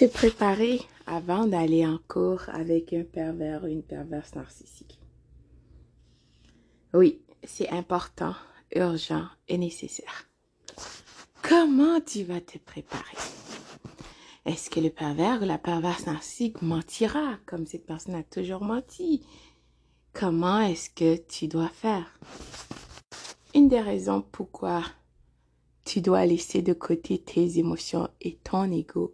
te préparer avant d'aller en cours avec un pervers ou une perverse narcissique? Oui, c'est important, urgent et nécessaire. Comment tu vas te préparer? Est-ce que le pervers ou la perverse narcissique mentira comme cette personne a toujours menti? Comment est-ce que tu dois faire? Une des raisons pourquoi tu dois laisser de côté tes émotions et ton ego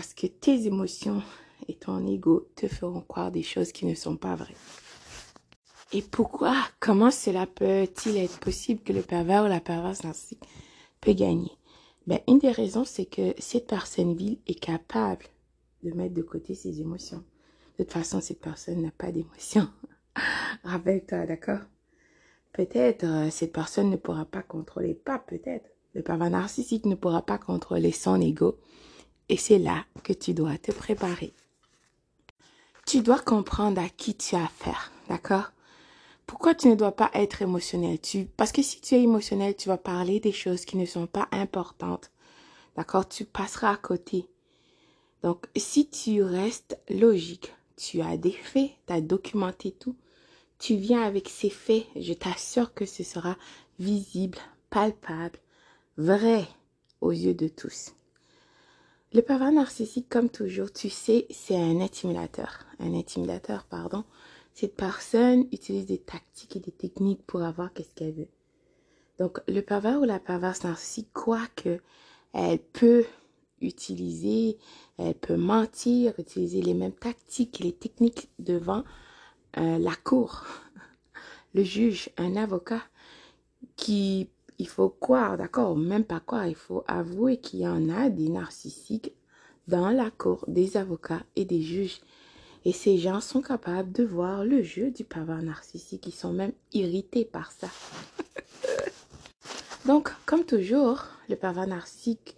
parce que tes émotions et ton ego te feront croire des choses qui ne sont pas vraies. Et pourquoi Comment cela peut-il être possible que le pervers ou la perverse narcissique peut gagner? Ben, Une des raisons, c'est que cette personne vile est capable de mettre de côté ses émotions. De toute façon, cette personne n'a pas d'émotions. Rappelle-toi, d'accord? Peut-être euh, cette personne ne pourra pas contrôler, pas peut-être. Le pervers narcissique ne pourra pas contrôler son ego et c'est là que tu dois te préparer. Tu dois comprendre à qui tu as affaire, d'accord? Pourquoi tu ne dois pas être émotionnel? Tu, Parce que si tu es émotionnel, tu vas parler des choses qui ne sont pas importantes, d'accord? Tu passeras à côté. Donc, si tu restes logique, tu as des faits, tu as documenté tout, tu viens avec ces faits, je t'assure que ce sera visible, palpable, vrai aux yeux de tous. Le pervers narcissique, comme toujours, tu sais, c'est un intimidateur. Un intimidateur, pardon. Cette personne utilise des tactiques et des techniques pour avoir qu'est-ce qu'elle veut. Donc, le pervers ou la perverse narcissique croit que elle peut utiliser, elle peut mentir, utiliser les mêmes tactiques et les techniques devant euh, la cour, le juge, un avocat qui il faut croire, d'accord, même pas croire, il faut avouer qu'il y en a des narcissiques dans la cour des avocats et des juges. Et ces gens sont capables de voir le jeu du pervers narcissique. Ils sont même irrités par ça. Donc, comme toujours, le pervers narcissique,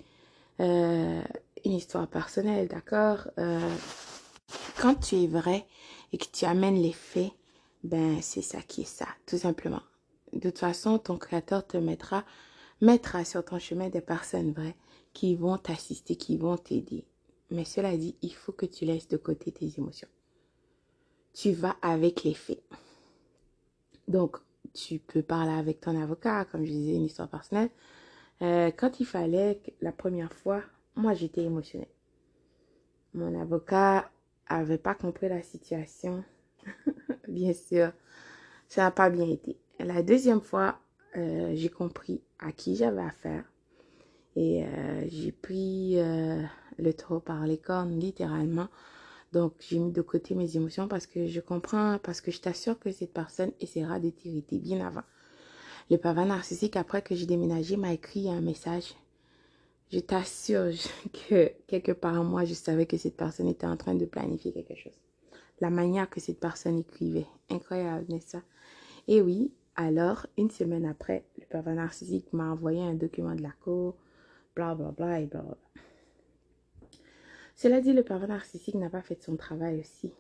euh, une histoire personnelle, d'accord euh, Quand tu es vrai et que tu amènes les faits, ben c'est ça qui est ça, tout simplement. De toute façon, ton créateur te mettra, mettra sur ton chemin des personnes vraies qui vont t'assister, qui vont t'aider. Mais cela dit, il faut que tu laisses de côté tes émotions. Tu vas avec les faits. Donc, tu peux parler avec ton avocat, comme je disais, une histoire personnelle. Euh, quand il fallait, la première fois, moi j'étais émotionnelle. Mon avocat avait pas compris la situation. bien sûr, ça n'a pas bien été. La deuxième fois, euh, j'ai compris à qui j'avais affaire. Et euh, j'ai pris euh, le taureau par les cornes, littéralement. Donc, j'ai mis de côté mes émotions parce que je comprends, parce que je t'assure que cette personne essaiera de t'irriter bien avant. Le papa narcissique, après que j'ai déménagé, m'a écrit un message. Je t'assure que quelque part moi, je savais que cette personne était en train de planifier quelque chose. La manière que cette personne écrivait. Incroyable, n'est-ce pas? Et oui, alors, une semaine après, le pervers narcissique m'a envoyé un document de la cour, bla bla bla et bla bla. Cela dit, le pervers narcissique n'a pas fait son travail aussi,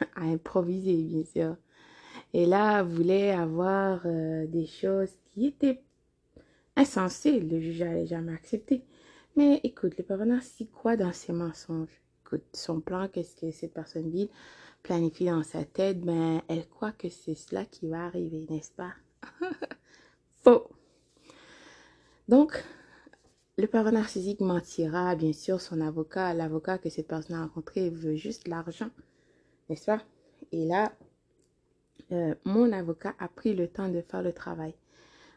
à improviser bien sûr. Et là, voulait avoir euh, des choses qui étaient insensées. Le juge n'allait jamais accepter. Mais écoute, le pervers narcissique croit dans ses mensonges. Son plan, qu'est-ce que cette personne dit planifie dans sa tête, ben, elle croit que c'est cela qui va arriver, n'est-ce pas? Faux. Donc, le pervers narcissique mentira, bien sûr, son avocat, l'avocat que cette personne a rencontré veut juste l'argent, n'est-ce pas? Et là, euh, mon avocat a pris le temps de faire le travail,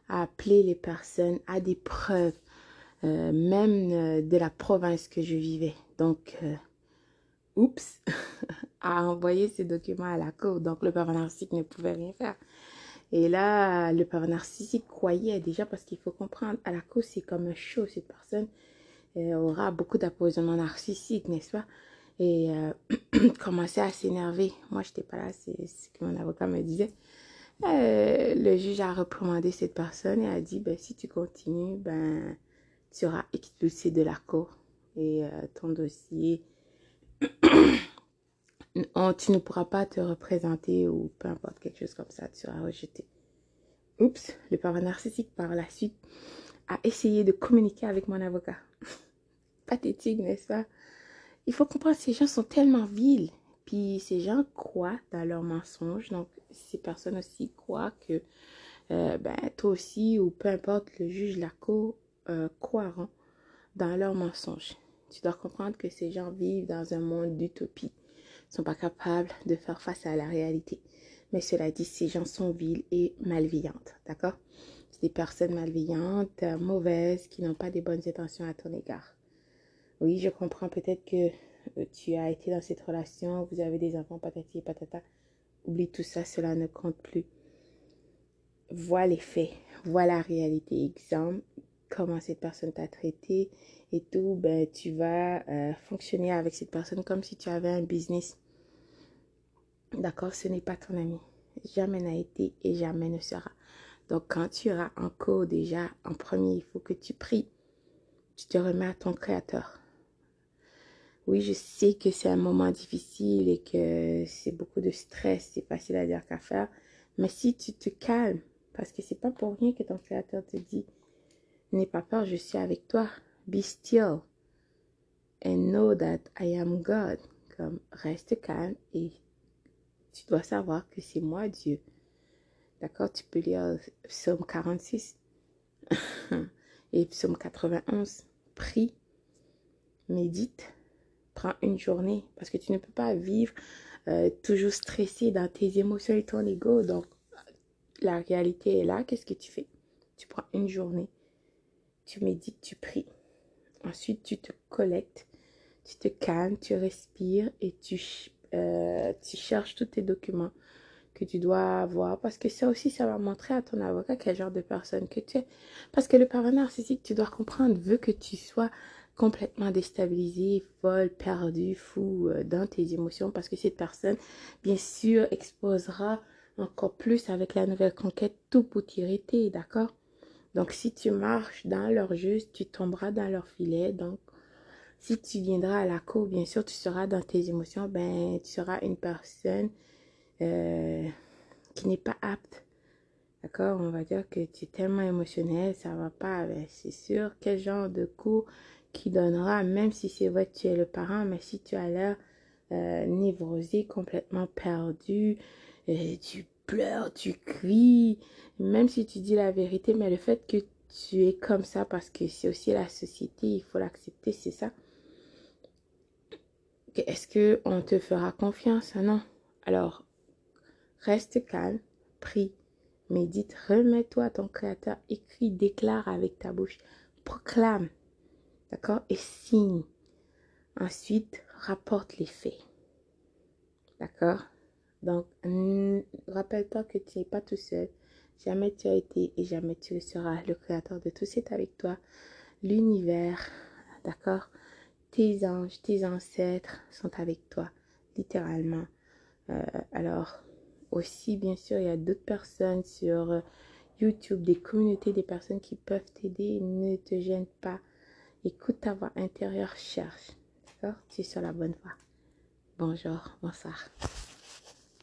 a appelé les personnes, à des preuves, euh, même euh, de la province que je vivais. Donc, oups, a envoyé ses documents à la cour. Donc, le pervers narcissique ne pouvait rien faire. Et là, le pervers narcissique croyait déjà, parce qu'il faut comprendre, à la cour, c'est comme un show. Cette personne euh, aura beaucoup d'appoisonnement narcissique, n'est-ce pas? Et euh, commençait à s'énerver. Moi, je n'étais pas là, c'est ce que mon avocat me disait. Euh, le juge a reprimandé cette personne et a dit, ben, si tu continues, ben, tu seras expulsé de la cour. Et ton dossier tu ne pourras pas te représenter ou peu importe quelque chose comme ça, tu seras rejeté. Oups, le parent narcissique par la suite a essayé de communiquer avec mon avocat. pathétique, n'est-ce pas? Il faut comprendre, ces gens sont tellement vils. Puis ces gens croient dans leurs mensonges. Donc, ces personnes aussi croient que euh, ben, toi aussi, ou peu importe, le juge, la cour, euh, croiront dans leurs mensonges. Tu dois comprendre que ces gens vivent dans un monde d'utopie. Sont pas capables de faire face à la réalité. Mais cela dit, ces gens sont vils et malveillantes. D'accord? C'est des personnes malveillantes, euh, mauvaises, qui n'ont pas des bonnes intentions à ton égard. Oui, je comprends peut-être que tu as été dans cette relation, vous avez des enfants, patati et patata. Oublie tout ça, cela ne compte plus vois les faits, vois la réalité. Exemple, comment cette personne t'a traité et tout, ben, tu vas euh, fonctionner avec cette personne comme si tu avais un business. D'accord Ce n'est pas ton ami. Jamais n'a été et jamais ne sera. Donc, quand tu iras en cours, déjà, en premier, il faut que tu pries. Tu te remets à ton créateur. Oui, je sais que c'est un moment difficile et que c'est beaucoup de stress, c'est facile à dire qu'à faire. Mais si tu te calmes, parce que c'est pas pour rien que ton créateur te dit N'aie pas peur, je suis avec toi. Be still and know that I am God. Comme reste calme et tu dois savoir que c'est moi Dieu. D'accord? Tu peux lire Psaume 46 et Psaume 91. Prie, médite, prends une journée parce que tu ne peux pas vivre euh, toujours stressé dans tes émotions et ton ego. Donc, la réalité est là, qu'est-ce que tu fais? Tu prends une journée, tu médites, tu pries. Ensuite, tu te collectes, tu te calmes, tu respires et tu, euh, tu cherches tous tes documents que tu dois avoir. Parce que ça aussi, ça va montrer à ton avocat quel genre de personne que tu es. Parce que le parent narcissique, tu dois comprendre, veut que tu sois complètement déstabilisé, folle, perdu, fou euh, dans tes émotions. Parce que cette personne, bien sûr, exposera encore plus avec la nouvelle conquête, tout pour t'irriter, d'accord? Donc, si tu marches dans leur juste, tu tomberas dans leur filet. Donc, si tu viendras à la cour, bien sûr, tu seras dans tes émotions, ben, tu seras une personne euh, qui n'est pas apte. D'accord? On va dire que tu es tellement émotionnel, ça va pas. C'est sûr, quel genre de coup qui donnera, même si c'est vrai que tu es le parent, mais si tu as l'air euh, névrosé, complètement perdu, tu pleures, tu cries, même si tu dis la vérité, mais le fait que tu es comme ça parce que c'est aussi la société, il faut l'accepter, c'est ça. Est-ce que on te fera confiance? Non. Alors, reste calme, prie, médite, remets-toi à ton créateur, écris, déclare avec ta bouche, proclame, d'accord? Et signe. Ensuite, rapporte les faits. D'accord? Donc, rappelle-toi que tu n'es pas tout seul. Jamais tu as été et jamais tu le seras. Le Créateur de tout est avec toi. L'univers, d'accord? Tes anges, tes ancêtres sont avec toi, littéralement. Euh, alors, aussi, bien sûr, il y a d'autres personnes sur euh, YouTube, des communautés, des personnes qui peuvent t'aider. Ne te gêne pas. Écoute ta voix intérieure, cherche. D'accord? Tu es sur la bonne voie. Bonjour, bonsoir.